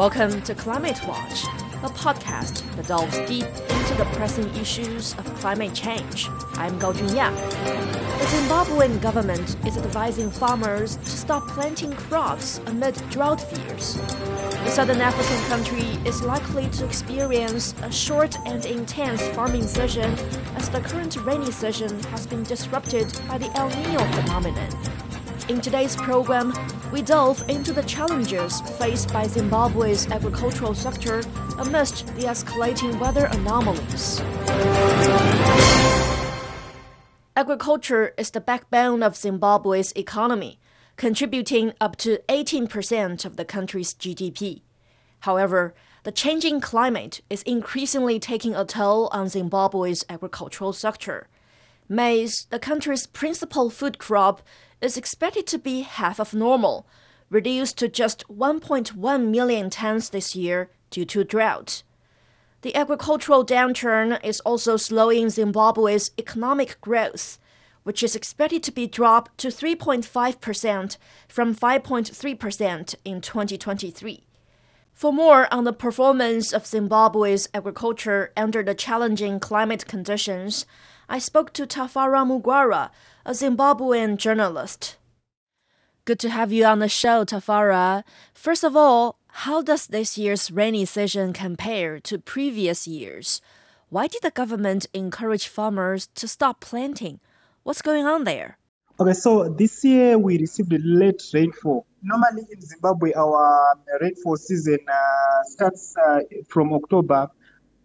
Welcome to Climate Watch, a podcast that delves deep into the pressing issues of climate change. I'm Gao Junya. The Zimbabwean government is advising farmers to stop planting crops amid drought fears. The southern African country is likely to experience a short and intense farming season as the current rainy season has been disrupted by the El Nino phenomenon. In today's program, we delve into the challenges faced by Zimbabwe's agricultural sector amidst the escalating weather anomalies. Agriculture is the backbone of Zimbabwe's economy, contributing up to 18% of the country's GDP. However, the changing climate is increasingly taking a toll on Zimbabwe's agricultural sector. Maize, the country's principal food crop, is expected to be half of normal, reduced to just 1.1 million tons this year due to drought. The agricultural downturn is also slowing Zimbabwe's economic growth, which is expected to be dropped to 3.5% from 5.3% in 2023. For more on the performance of Zimbabwe's agriculture under the challenging climate conditions, I spoke to Tafara Mugwara, a Zimbabwean journalist. Good to have you on the show, Tafara. First of all, how does this year's rainy season compare to previous years? Why did the government encourage farmers to stop planting? What's going on there? Okay, so this year we received late rainfall. Normally in Zimbabwe, our rainfall season uh, starts uh, from October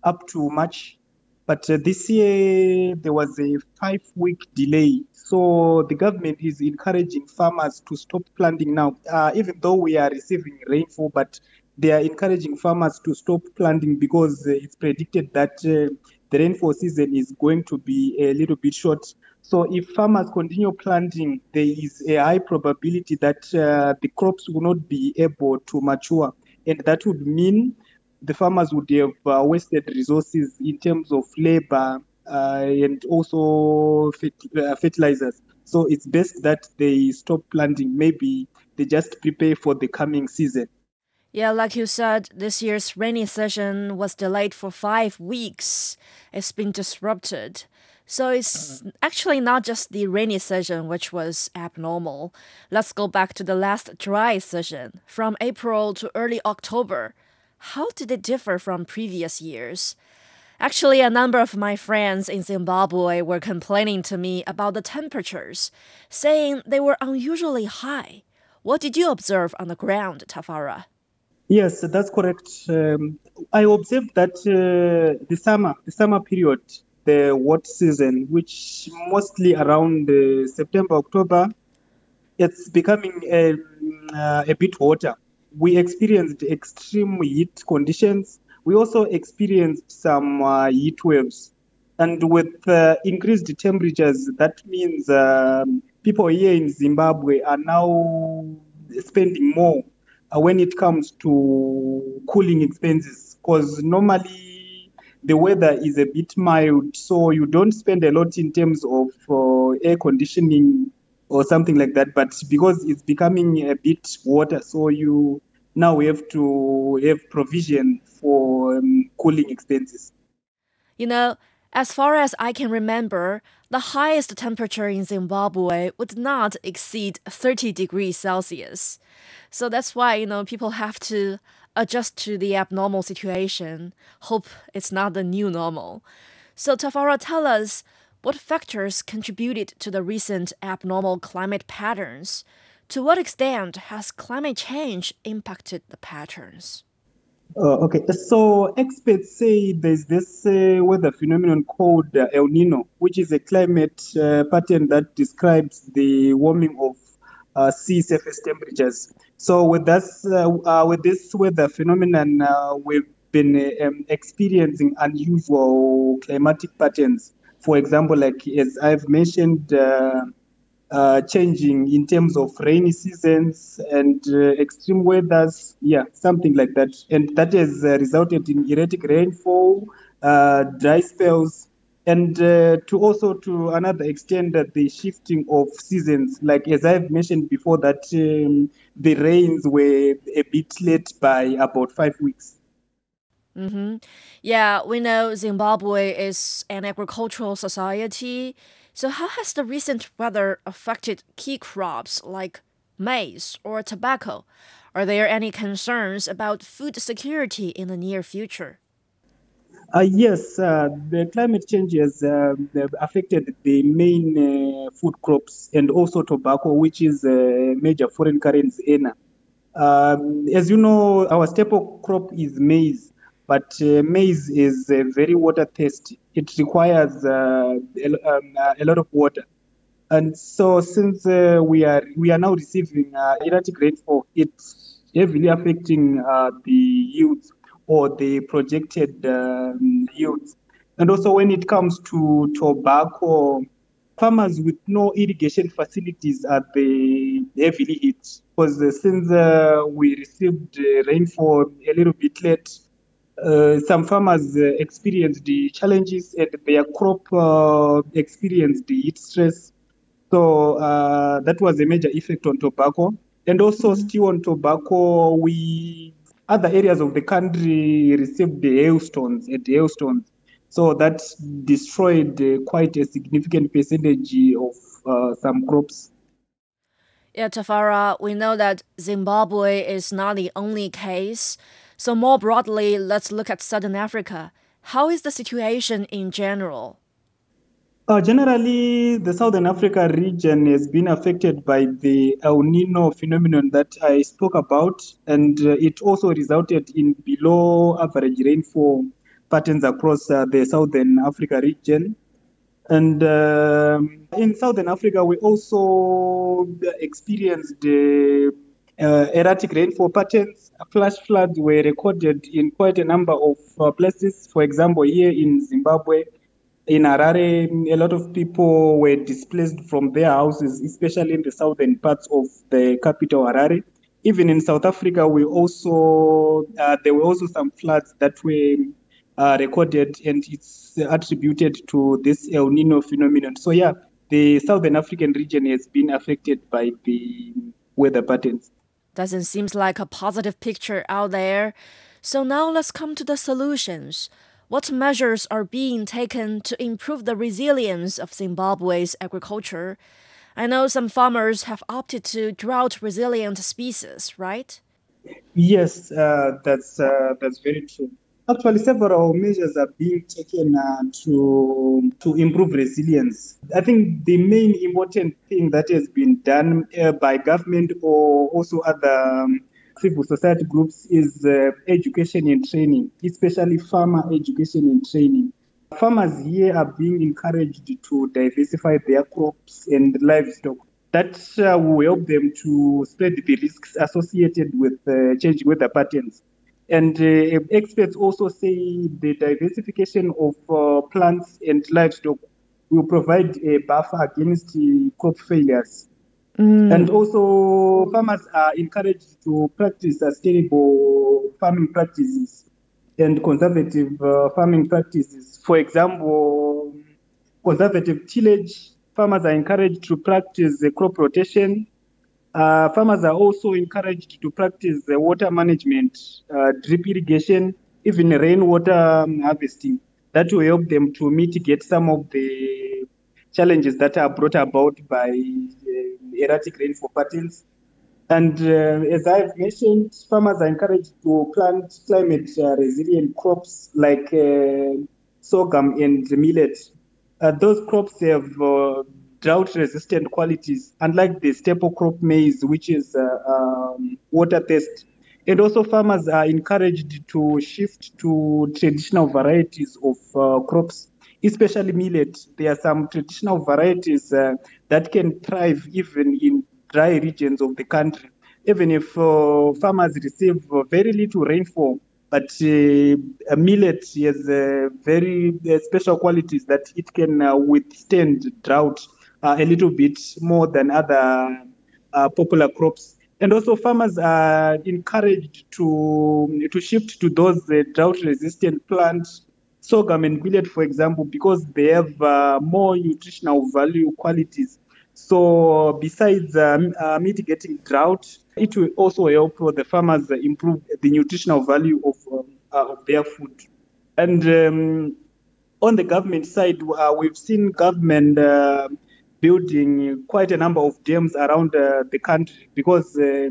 up to March. But uh, this year there was a five week delay so the government is encouraging farmers to stop planting now, uh, even though we are receiving rainfall, but they are encouraging farmers to stop planting because uh, it's predicted that uh, the rainfall season is going to be a little bit short. So if farmers continue planting, there is a high probability that uh, the crops will not be able to mature. And that would mean the farmers would have uh, wasted resources in terms of labor, uh, and also uh, fertilizers. So it's best that they stop planting. Maybe they just prepare for the coming season. Yeah, like you said, this year's rainy season was delayed for five weeks. It's been disrupted. So it's actually not just the rainy season which was abnormal. Let's go back to the last dry season, from April to early October. How did it differ from previous years? Actually, a number of my friends in Zimbabwe were complaining to me about the temperatures, saying they were unusually high. What did you observe on the ground, Tafara? Yes, that's correct. Um, I observed that uh, the summer, the summer period, the wet season, which mostly around uh, September, October, it's becoming a, uh, a bit hotter. We experienced extreme heat conditions we also experienced some uh, heat waves. And with uh, increased temperatures, that means um, people here in Zimbabwe are now spending more uh, when it comes to cooling expenses. Because normally the weather is a bit mild, so you don't spend a lot in terms of uh, air conditioning or something like that. But because it's becoming a bit water, so you now we have to have provision for um, cooling expenses. You know, as far as I can remember, the highest temperature in Zimbabwe would not exceed 30 degrees Celsius. So that's why, you know, people have to adjust to the abnormal situation, hope it's not the new normal. So, Tafara, tell us what factors contributed to the recent abnormal climate patterns? To what extent has climate change impacted the patterns? Uh, okay, so experts say there's this uh, weather phenomenon called uh, El Nino, which is a climate uh, pattern that describes the warming of uh, sea surface temperatures. So with this, uh, with this weather phenomenon, we've been um, experiencing unusual climatic patterns. For example, like as I've mentioned uh, changing in terms of rainy seasons and uh, extreme weathers. Yeah, something like that. And that has uh, resulted in erratic rainfall, uh, dry spells, and uh, to also to another extent that the shifting of seasons like as i've mentioned before that um, the rains were a bit late by about five weeks mm-hmm. yeah we know zimbabwe is an agricultural society so how has the recent weather affected key crops like maize or tobacco are there any concerns about food security in the near future uh, yes, uh, the climate change has uh, affected the main uh, food crops and also tobacco, which is a major foreign currency earner. Um, as you know, our staple crop is maize, but uh, maize is very water thirsty. It requires uh, a, um, a, lot of water. And so, since we are we are now receiving erratic rainfall, it's heavily affecting the yields or the projected um, yields. And also, when it comes to tobacco, farmers with no irrigation facilities are the heavily hit because uh, since uh, we received uh, rainfall a little bit late, uh, some farmers uh, experienced the challenges and their crop uh, experienced the heat stress. So that was a major effect on tobacco. And also, mm-hmm. still on tobacco, we other areas of the country received the hailstones at hailstones. So that destroyed uh, quite a significant percentage of uh, some crops. Yeah, Tafara, we know that Zimbabwe is not the only case. So, more broadly, let's look at Southern Africa. How is the situation in general? Uh, generally, the Southern Africa region has been affected by the El Nino phenomenon that I spoke about, and uh, it also resulted in below average rainfall patterns across uh, the Southern Africa region. And um, in Southern Africa, we also experienced uh, erratic rainfall patterns. Flash floods were recorded in quite a number of uh, places. For example, here in Zimbabwe, in Harare, a lot of people were displaced from their houses, especially in the southern parts of the capital, Harare. Even in South Africa, we also uh, there were also some floods that were uh, recorded, and it's attributed to this El Nino phenomenon. So yeah, the Southern African region has been affected by the weather patterns. Doesn't seem like a positive picture out there. So now let's come to the solutions. What measures are being taken to improve the resilience of Zimbabwe's agriculture? I know some farmers have opted to drought resilient species, right? Yes, uh, that's uh, that's very true. Actually, several measures are being taken uh, to to improve resilience. I think the main important thing that has been done uh, by government or also other um, civil society groups is uh, education and training, especially farmer education and training. Farmers here are being encouraged to diversify their crops and livestock. That uh, will help them to spread the risks associated with uh, changing weather patterns. And uh, experts also say the diversification of uh, plants and livestock will provide a buffer against crop failures. Mm. And also, farmers are encouraged to practice sustainable farming practices and conservative uh, farming practices. For example, conservative tillage, farmers are encouraged to practice crop rotation. Uh, farmers are also encouraged to practice the water management, uh, drip irrigation, even rainwater um, harvesting. That will help them to mitigate some of the challenges that are brought about by erratic rainfall patterns. And uh, as I've mentioned, farmers are encouraged to plant climate uh, resilient crops like uh, sorghum and millet. Uh, those crops have uh, drought resistant qualities, unlike the staple crop maize, which is uh, um, water thirst. And also, farmers are encouraged to shift to traditional varieties of crops especially millet. There are some traditional varieties uh, that can thrive even in dry regions of the country. Even if uh, farmers receive very little rainfall, but uh, millet has uh, very uh, special qualities that it can uh, withstand drought a little bit more than other popular crops. And also, farmers are encouraged to to shift to those drought-resistant plants sorghum and millet, for example, because they have uh, more nutritional value qualities. So, besides um, uh, mitigating drought, it will also help the farmers improve the nutritional value of, uh, of their food. And um, on the government side, uh, we've seen government uh, building quite a number of dams around uh, the country because uh,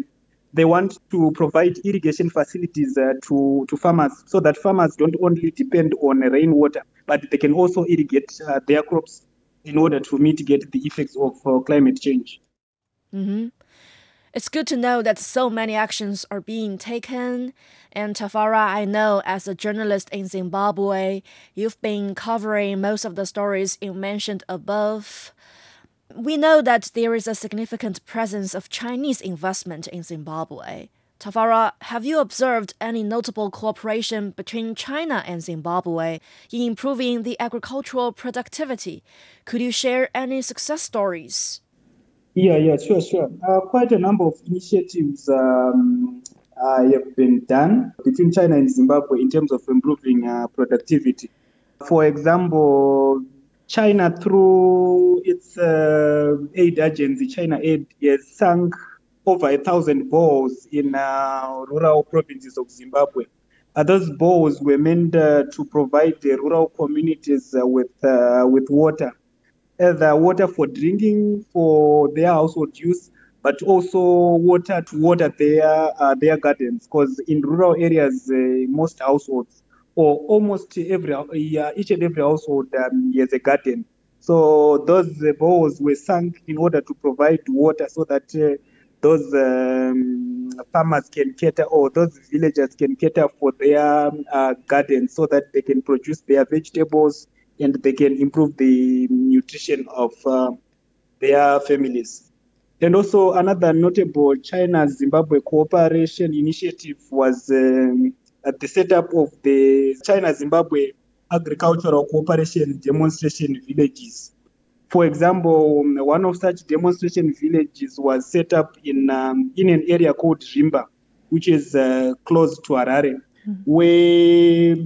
they want to provide irrigation facilities uh, to, to farmers so that farmers don't only depend on rainwater, but they can also irrigate uh, their crops in order to mitigate the effects of climate change. Mm-hmm. It's good to know that so many actions are being taken. And Tafara, I know as a journalist in Zimbabwe, you've been covering most of the stories you mentioned above. We know that there is a significant presence of Chinese investment in Zimbabwe. Tafara, have you observed any notable cooperation between China and Zimbabwe in improving the agricultural productivity? Could you share any success stories? Yeah, yeah, sure, sure. Uh, quite a number of initiatives um, uh, have been done between China and Zimbabwe in terms of improving uh, productivity. For example, China, through its uh, aid agency, China Aid, has sunk over a thousand boreholes in uh, rural provinces of Zimbabwe. Uh, those boreholes were meant to provide the rural communities with with water either water for drinking for their household use, but also water to water their uh, their gardens. Because in rural areas, uh, most households or almost every uh, each and every household um, has a garden. So those bowls were sunk in order to provide water so that uh, those um, farmers can cater or those villagers can cater for their uh, gardens so that they can produce their vegetables and they can improve the nutrition of uh, their families. And also, another notable China Zimbabwe cooperation initiative was um, at the setup of the China Zimbabwe agricultural cooperation demonstration villages. For example, one of such demonstration villages was set up in um, in an area called Rimba, which is uh, close to Harare where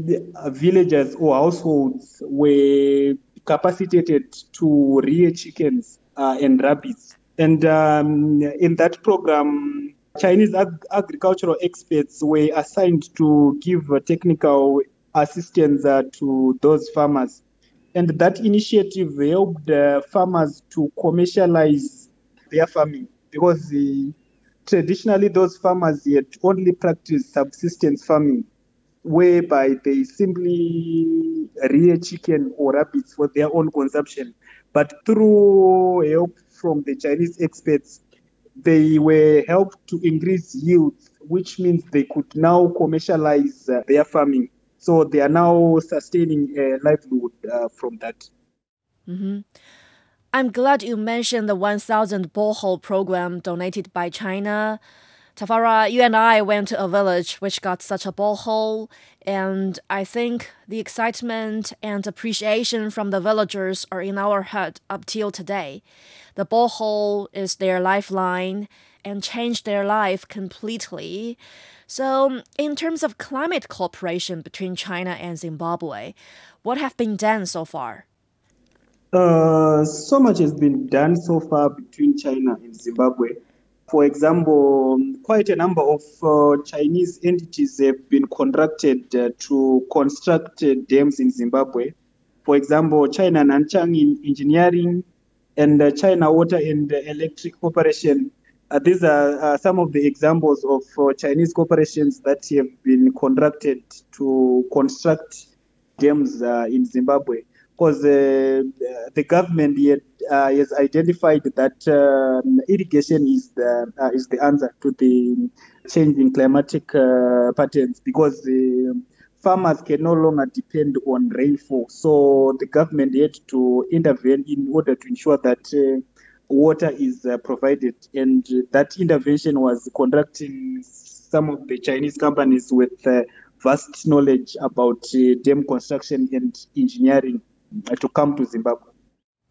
villagers or households were capacitated to rear chickens uh, and rabbits. And um, in that program, Chinese ag- agricultural experts were assigned to give technical assistance uh, to those farmers. And that initiative helped uh, farmers to commercialize their farming because the traditionally those farmers had only practiced subsistence farming, whereby they simply rear chicken or rabbits for their own consumption. But through help from the Chinese experts, they were helped to increase yields, which means they could now commercialize uh, their farming. So they are now sustaining a livelihood uh, from that. Mm-hmm. I'm glad you mentioned the 1000 borehole program donated by China. Tafara, you and I went to a village which got such a borehole, and I think the excitement and appreciation from the villagers are in our head up till today. The borehole is their lifeline and changed their life completely. So, in terms of climate cooperation between China and Zimbabwe, what have been done so far? Uh, so much has been done so far between China and Zimbabwe. For example, quite a number of uh, Chinese entities have been contracted uh, to construct uh, dams in Zimbabwe. For example, China Nanchang in engineering and uh, China Water and Electric Corporation. these are some of the examples of Chinese corporations that have been contracted to construct dams in Zimbabwe because uh, the government yet, uh, has identified that um, irrigation is the uh, is the answer to the changing climatic uh, patterns because the farmers can no longer depend on rainfall. So the government had to intervene in order to ensure that uh, water is uh, provided, and that intervention was conducting some of the Chinese companies with vast knowledge about dam construction and engineering to come to Zimbabwe.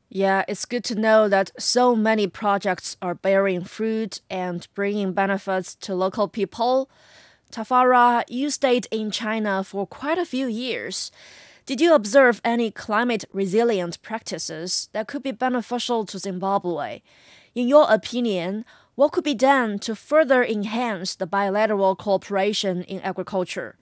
Yeah, it's good to know that so many projects are bearing fruit and bringing benefits to local people. Tafara, you stayed in China for quite a few years. Did you observe any climate resilient practices that could be beneficial to Zimbabwe? In your opinion, what could be done to further enhance the bilateral cooperation in agriculture?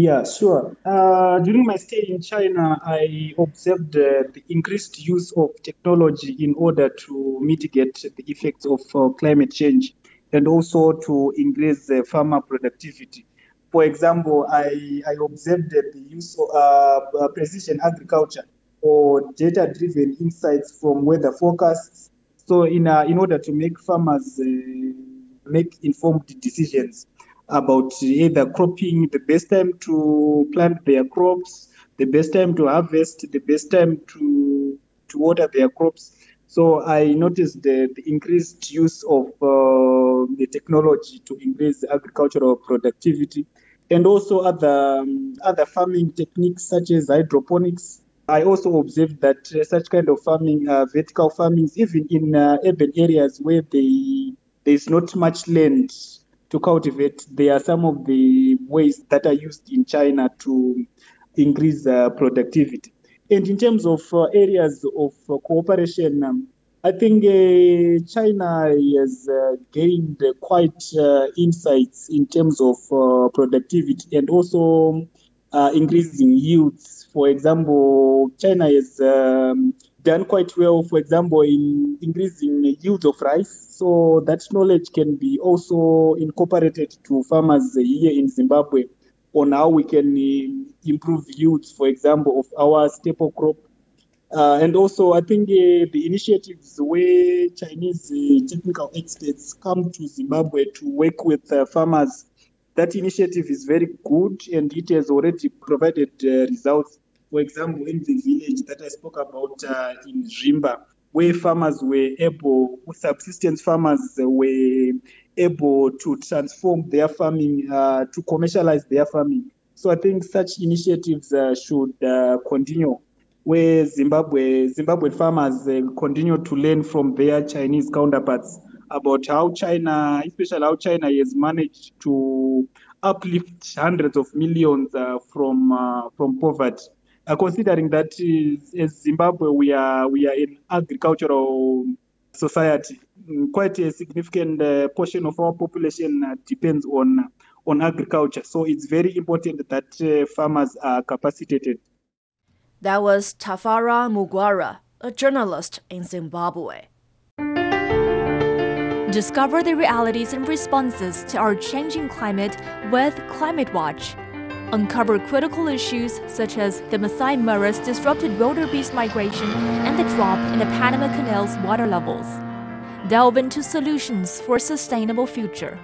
Yeah, sure. Uh, during my stay in China, I observed uh, the increased use of technology in order to mitigate the effects of uh, climate change and also to increase farmer productivity. For example, I, I observed the use of uh, uh, precision agriculture or data driven insights from weather forecasts. So, in, uh, in order to make farmers make informed decisions about either cropping, the best time to plant their crops, the best time to harvest, the best time to to water their crops. So I noticed the, the increased use of uh, the technology to increase agricultural productivity, and also other um, other farming techniques such as hydroponics. I also observed that uh, such kind of farming, uh, vertical farming, even in uh, urban areas where they, there is not much land to cultivate. There are some of the ways that are used in China to increase uh, productivity. And in terms of uh, areas of uh, cooperation, um, I think uh, China has uh, gained quite uh, insights in terms of productivity and also increasing yields. For example, China has um, done quite well, for example, in increasing yields of rice. So that knowledge can be also incorporated to farmers here in Zimbabwe on how we can uh, improve yields, for example, of our staple crop. Uh, and also, I think uh, the initiatives where Chinese uh, technical experts come to Zimbabwe to work with uh, farmers, that initiative is very good and it has already provided uh, results for example, in the village that I spoke about uh, in Zimba, where farmers were able, subsistence farmers were able to transform their farming uh, to commercialize their farming. So I think such initiatives uh, should uh, continue, where Zimbabwe Zimbabwean farmers uh, continue to learn from their Chinese counterparts about how China, especially how China has managed to uplift hundreds of millions uh, from uh, from poverty uh, considering that uh, as Zimbabwe we are we are an agricultural society, mm, quite a significant uh, portion of our population uh, depends on on agriculture. So it's very important that uh, farmers are capacitated. That was Tafara Mugwara, a journalist in Zimbabwe. Discover the realities and responses to our changing climate with Climate Watch uncover critical issues such as the Masai Mara's disrupted wildebeest migration and the drop in the Panama Canal's water levels. Delve into solutions for a sustainable future.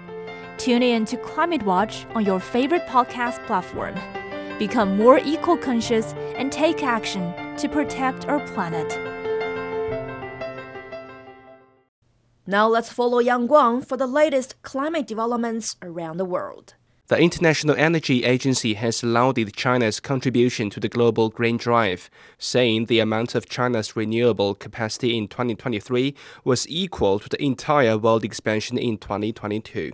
Tune in to Climate Watch on your favorite podcast platform. Become more eco conscious and take action to protect our planet. Now let's follow Yang Guang for the latest climate developments around the world. The International Energy Agency has lauded China's contribution to the global green drive, saying the amount of China's renewable capacity in 2023 was equal to the entire world expansion in 2022.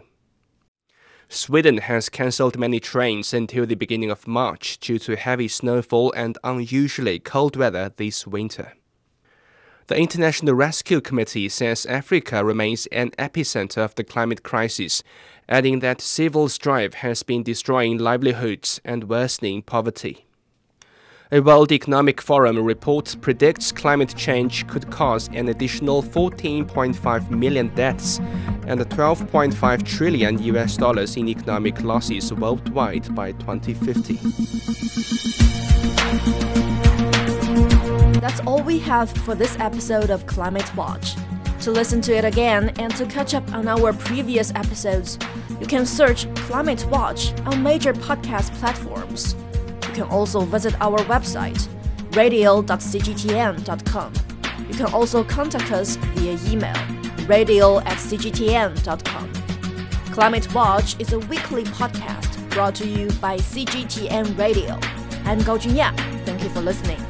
Sweden has cancelled many trains until the beginning of March due to heavy snowfall and unusually cold weather this winter. The International Rescue Committee says Africa remains an epicenter of the climate crisis, adding that civil strife has been destroying livelihoods and worsening poverty. A World Economic Forum report predicts climate change could cause an additional 14.5 million deaths and 12.5 trillion US dollars in economic losses worldwide by 2050. That's all we have for this episode of Climate Watch. To listen to it again and to catch up on our previous episodes, you can search Climate Watch on major podcast platforms. You can also visit our website, radio.cgtn.com. You can also contact us via email, radio at cgtn.com. Climate Watch is a weekly podcast brought to you by CGTN Radio. I'm Gao Junya. Thank you for listening.